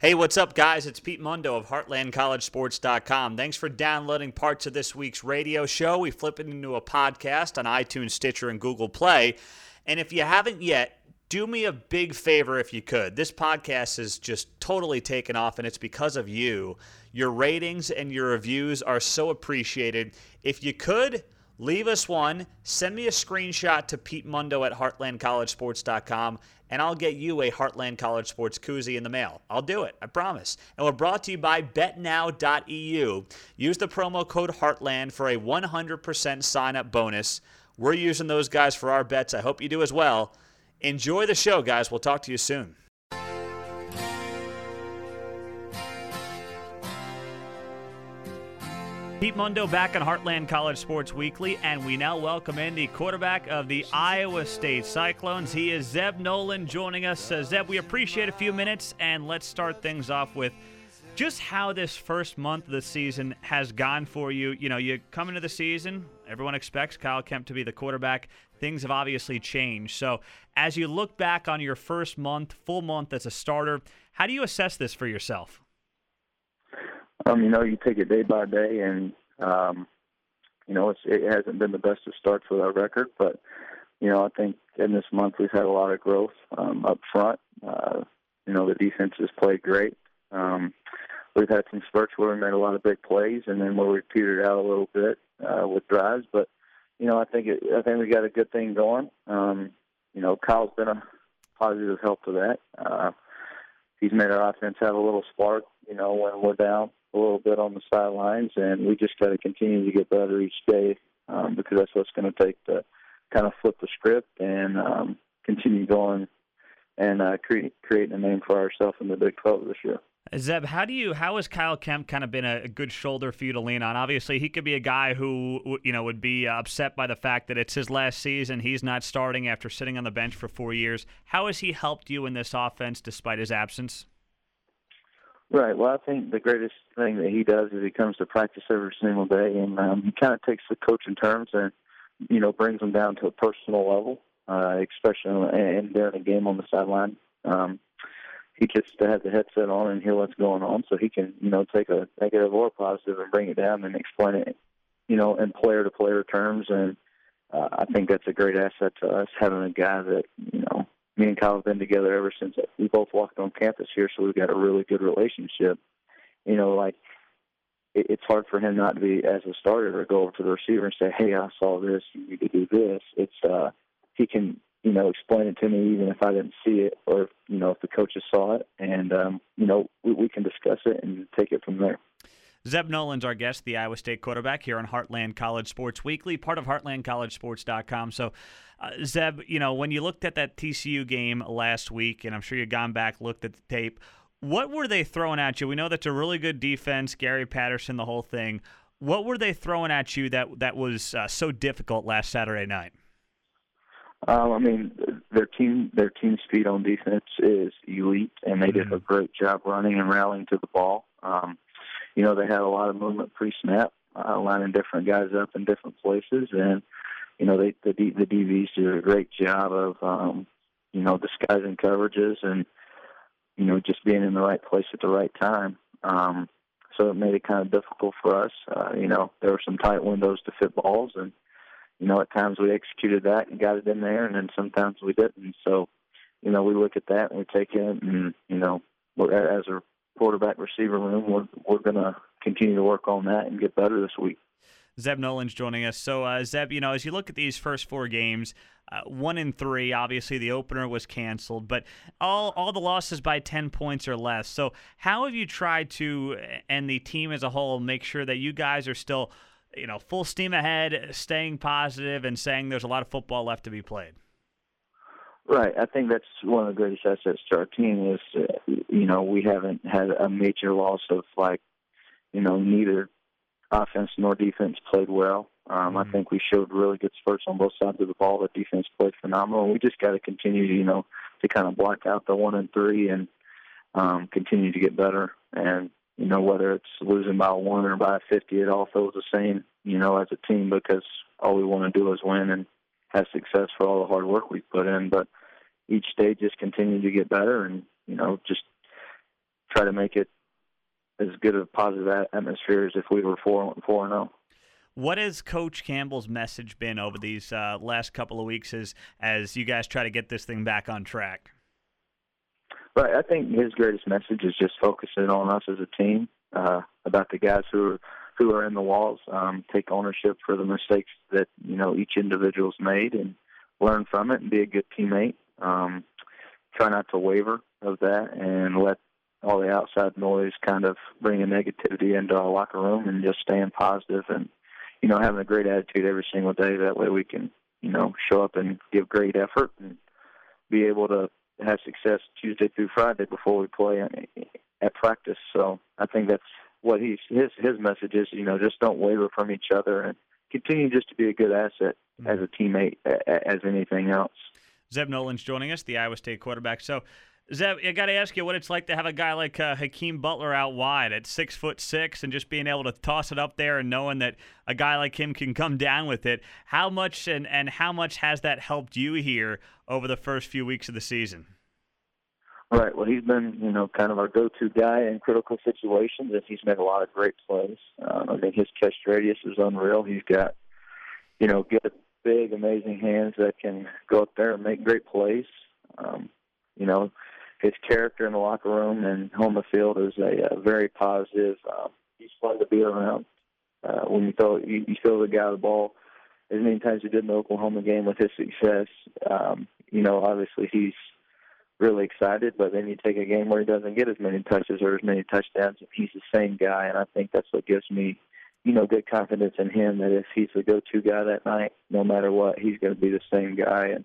Hey, what's up, guys? It's Pete Mundo of HeartlandCollegeSports.com. Thanks for downloading parts of this week's radio show. We flip it into a podcast on iTunes, Stitcher, and Google Play. And if you haven't yet, do me a big favor if you could. This podcast has just totally taken off, and it's because of you. Your ratings and your reviews are so appreciated. If you could, leave us one. Send me a screenshot to Pete Mundo at HeartlandCollegeSports.com and I'll get you a Heartland College Sports koozie in the mail. I'll do it, I promise. And we're brought to you by BetNow.eu. Use the promo code Heartland for a 100% sign up bonus. We're using those guys for our bets. I hope you do as well. Enjoy the show, guys. We'll talk to you soon. Pete Mundo back on Heartland College Sports Weekly, and we now welcome in the quarterback of the Iowa State Cyclones. He is Zeb Noland joining us. Uh, Zeb, we appreciate a few minutes, and let's start things off with just how this first month of the season has gone for you. You know, you come into the season, everyone expects Kyle Kempt to be the quarterback. Things have obviously changed. So, as you look back on your first month, full month as a starter, how do you assess this for yourself? Um, you know, you take it day by day, and um, you know, it's, it hasn't been the best of starts with our record, but you know, I think in this month we've had a lot of growth um, up front. Uh, you know, the defense has played great. Um, we've had some spurts where we made a lot of big plays, and then where we petered out a little bit uh, with drives. But you know, I think it, I think we got a good thing going. Um, you know, Kyle's been a positive help to that. Uh, he's made our offense have a little spark. You know, when we're down, a little bit on the sidelines, and we just got to continue to get better each day um, because that's what's going to take to kind of flip the script and um, continue going and uh, create, creating a name for ourselves in the Big 12 this year. Zeb, how do you how has Kyle Kempt kind of been a, good shoulder for you to lean on? Obviously, he could be a guy who you know would be upset by the fact that it's his last season. He's not starting after sitting on the bench for four years. How has he helped you in this offense despite his absence? Right. Well, I think the greatest thing that he does is he comes to practice every single day, and um, he kind of takes the coaching terms and you know brings them down to a personal level, uh, especially in during a game on the sideline. Um, he to have the headset on and hear what's going on, so he can you know take a negative or positive and bring it down and explain it, you know, in player to player terms. And uh, I think that's a great asset to us having a guy that you know me and Kyle have been together ever since we both walked on campus here, so we've got a really good relationship. You know, like it, it's hard for him not to be as a starter to go over to the receiver and say, "Hey, I saw this. You need to do this." It's uh, he can you know explain it to me even if I didn't see it, or you know if the coaches saw it, and um, you know we, we can discuss it and take it from there. Zeb Noland's our guest, the Iowa State quarterback here on Heartland College Sports Weekly, part of HeartlandCollegeSports.com. So, uh, Zeb, you know, when you looked at that TCU game last week, and I'm sure you've gone back, looked at the tape, what were they throwing at you? We know that's a really good defense, Gary Patterson, the whole thing. What were they throwing at you that that was uh, so difficult last Saturday night? Um, I mean, their team their team speed on defense is elite, and they mm-hmm. did a great job running and rallying to the ball. Um, you know, they had a lot of movement pre-snap, uh, lining different guys up in different places, and you know, they the the DBs did a great job of um, you know disguising coverages and you know just being in the right place at the right time. Um, so it made it kind of difficult for us. Uh, you know, there were some tight windows to fit balls, and you know, at times we executed that and got it in there, and then sometimes we didn't. So, you know, we look at that and we take it, and you know, as a quarterback receiver room. We're we're going to continue to work on that and get better this week. Zeb Noland's joining us. So, uh, Zeb, you know, as you look at these first four games, uh, one in three, obviously the opener was canceled, but all all the losses by ten points or less. So, how have you tried to, and the team as a whole, make sure that you guys are still, you know, full steam ahead, staying positive, and saying there's a lot of football left to be played? Right. I think that's one of the greatest assets to our team is, uh, you know, we haven't had a major loss of like, you know, neither offense nor defense played well. Um, mm-hmm. I think we showed really good spurts on both sides of the ball. The defense played phenomenal. We just got to continue, you know, to kind of block out the one and three and um, continue to get better. And you know, whether it's losing by one or by 50, it all feels the same, you know, as a team because all we want to do is win and have success for all the hard work we've put in. But each day just continue to get better and, you know, just try to make it as good of a positive atmosphere as if we were four four and zero. Oh. What has Coach Campbell's message been over these uh, last couple of weeks as as you guys try to get this thing back on track? Right, I think his greatest message is just focusing on us as a team, uh, about the guys who are who are in the walls, um, take ownership for the mistakes that you know each individual's made, and learn from it and be a good teammate. Um, try not to waver of that, and let all the outside noise kind of bring a negativity into our locker room, and just staying positive and you know having a great attitude every single day. That way we can you know show up and give great effort and be able to have success Tuesday through Friday before we play at practice. So I think that's what he's his his message is. You know, just don't waver from each other and continue just to be a good asset mm-hmm. as a teammate as anything else. Zeb Noland's joining us, the Iowa State quarterback. So. Zeb, I got to ask you what it's like to have a guy like uh, Hakeem Butler out wide at six foot six, and just being able to toss it up there, and knowing that a guy like him can come down with it. How much and and how much has that helped you here over the first few weeks of the season? Right. Well, he's been, you know, kind of our go-to guy in critical situations, and he's made a lot of great plays. Um, I think his catch radius is unreal. He's got, you know, good, big, amazing hands that can go up there and make great plays. Um, you know, his character in the locker room and home the field is a, a very positive. Uh, he's fun to be around. Uh, when you throw, you, you throw the guy the ball as many times he did in the Oklahoma game with his success. Um, you know, obviously he's really excited. But then you take a game where he doesn't get as many touches or as many touchdowns, and he's the same guy. And I think that's what gives me, you know, good confidence in him that if he's the go-to guy that night, no matter what, he's going to be the same guy. And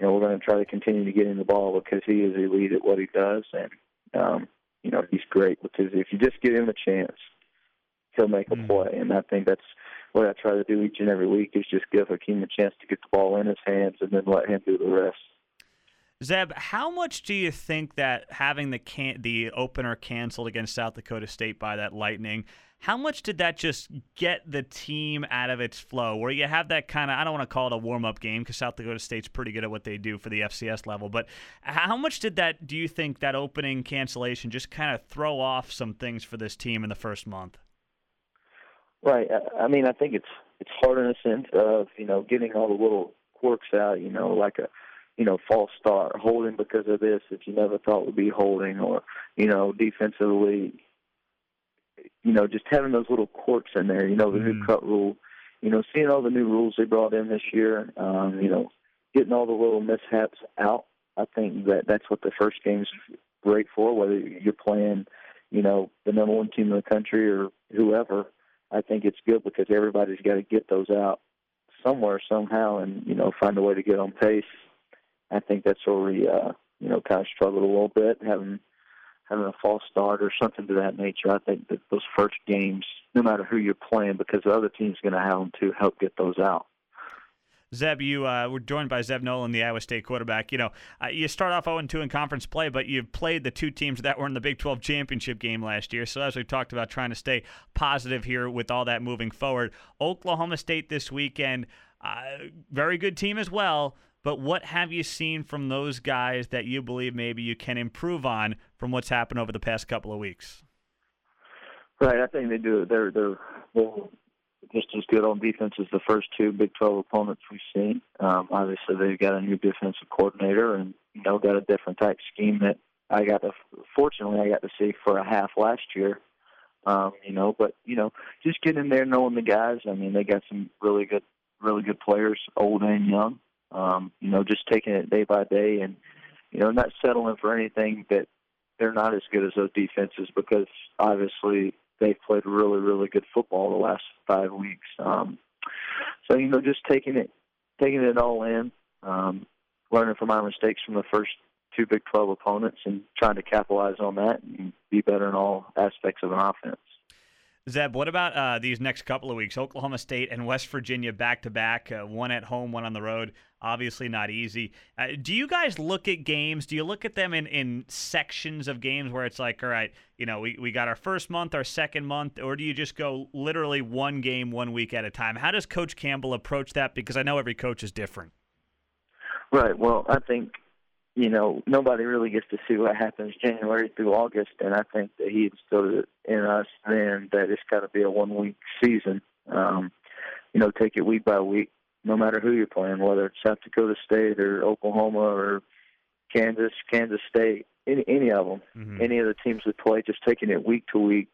you know, we're going to try to continue to get him the ball because he is elite at what he does, and um, you know, he's great because if you just give him a chance, he'll make a mm. play. And I think that's what I try to do each and every week is just give Hakeem a chance to get the ball in his hands and then let him do the rest. Zeb, how much do you think that having the can- the opener canceled against South Dakota State by that Lightning, how much did that just get the team out of its flow? Where you have that kind of, I don't want to call it a warm up game because South Dakota State's pretty good at what they do for the FCS level, but how much did that, do you think, that opening cancellation just kind of throw off some things for this team in the first month? Right. I mean, I think it's it's hard in a sense of you know getting all the little quirks out. You know, like a you know, false start, holding because of this that you never thought would be holding, or you know, defensively, you know, just having those little quirks in there. You know, the mm-hmm. new cut rule. You know, seeing all the new rules they brought in this year. Um, you know, getting all the little mishaps out. I think that that's what the first game's great for. Whether you're playing, you know, the number one team in the country or whoever, I think it's good because everybody's got to get those out somewhere somehow, and you know, find a way to get on pace I think that's where we, uh, you know, kind of struggled a little bit, having having a false start or something to that nature. I think that those first games, no matter who you're playing, because the other team's going to have them to help get those out. Zeb, you uh, were joined by Zeb Noland, the Iowa State quarterback. You know, uh, you start off 0 2 in conference play, but you've played the two teams that were in the Big 12 championship game last year. So, as we talked about, trying to stay positive here with all that moving forward. Oklahoma State this weekend, uh, very good team as well. But what have you seen from those guys that you believe maybe you can improve on from what's happened over the past couple of weeks? Right, I think they do. They're they're, they're just as good on defense as the first two Big 12 opponents we've seen. Um, obviously, they've got a new defensive coordinator and you know got a different type scheme that I got to. Fortunately, I got to see for a half last year. Um, you know, but you know, just getting in there, knowing the guys. I mean, they got some really good, really good players, old and young. Um, you know, just taking it day by day and, you know, not settling for anything that they're not as good as those defenses because obviously they've played really, really good football the last five weeks. Um, so, you know, just taking it, taking it all in, um, learning from our mistakes from the first two Big 12 opponents and trying to capitalize on that and be better in all aspects of an offense. Zeb, what about uh, these next couple of weeks? Oklahoma State and West Virginia back to back, one at home, one on the road. Obviously, not easy. Uh, do you guys look at games? Do you look at them in, in sections of games where it's like, all right, you know, we, we got our first month, our second month, or do you just go literally one game, one week at a time? How does Coach Campbell approach that? Because I know every coach is different. Right. Well, I think you know, nobody really gets to see what happens January through August, and I think that he instilled it in us then that it's got to be a one week season. Um, you know, take it week by week, no matter who you're playing, whether it's South Dakota State or Oklahoma or Kansas, Kansas State, any any of them, mm-hmm. any of the teams that play, just taking it week to week,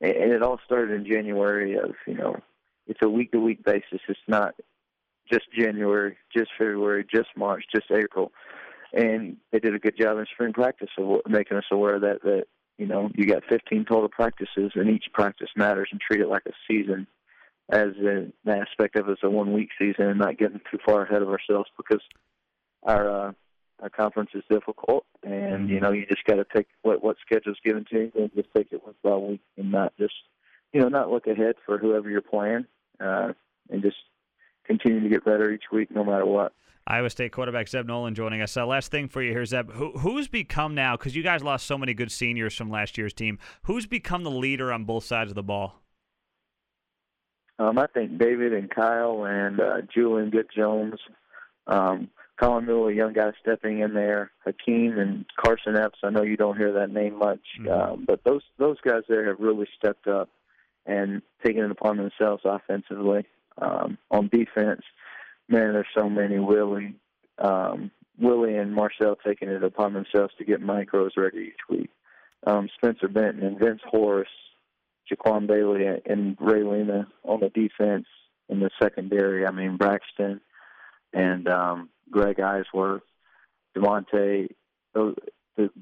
and, and it all started in January. Of you know, it's a week to week basis. It's not just January, just February, just March, just April and they did a good job in spring practice of making us aware that that you know you got 15 total practices and each practice matters and treat it like a season as an aspect of it as a one week season and not getting too far ahead of ourselves because our uh, our conference is difficult and you know you just got to take what what schedule's given to you and just take it week by week and not just you know not look ahead for whoever you're playing uh, and just continue to get better each week no matter what. Iowa State quarterback Zeb Noland joining us. Uh, last thing for you here, Zeb. Who, who's become now, because you guys lost so many good seniors from last year's team, who's become the leader on both sides of the ball? Um, I think David and Kyle and uh, Julian Good Jones, um, Colin Miller, a young guy stepping in there, Hakeem and Carson Epps. I know you don't hear that name much, mm-hmm. um, but those those guys there have really stepped up and taken it upon themselves offensively. Um, on defense, man, there's so many. Willie, um, Willie and Marcel taking it upon themselves to get micros ready each week. Um, Spencer Benton and Vince Horace, Jaquan Bailey and Ray Lima on the defense in the secondary. I mean Braxton and um, Greg Eisworth, Devontae,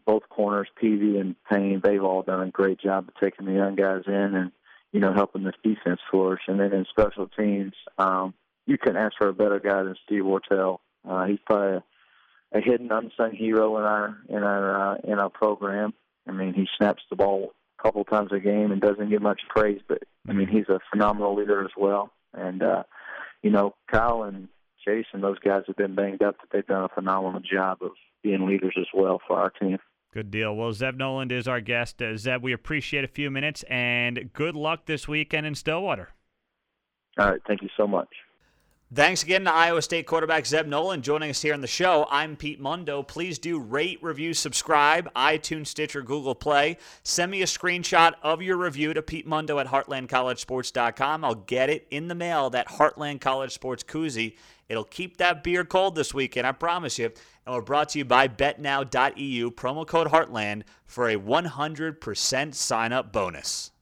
both corners, Peavy and Payne, they've all done a great job of taking the young guys in and you know helping this defense flourish. And then in special teams, um, you couldn't ask for a better guy than Steve Wirtel. Uh, he's probably a, a hidden unsung hero in our in our uh, in our program. I mean, he snaps the ball a couple times a game and doesn't get much praise, but I mean, he's a phenomenal leader as well. And uh, you know, Kyle and Jason, those guys have been banged up, but they've done a phenomenal job of being leaders as well for our team. Good deal. Well, Zeb Noland is our guest. Uh, Zeb, we appreciate a few minutes and good luck this weekend in Stillwater. All right. Thank you so much. Thanks again to Iowa State quarterback Zeb Noland joining us here on the show. I'm Pete Mundo. Please do rate, review, subscribe, iTunes, Stitcher, Google Play. Send me a screenshot of your review to Pete Mundo at heartlandcollegesports.com. I'll get it in the mail, that Heartland College Sports koozie. It'll keep that beer cold this weekend, I promise you. And we're brought to you by betnow.eu, promo code Heartland for a 100% sign up bonus.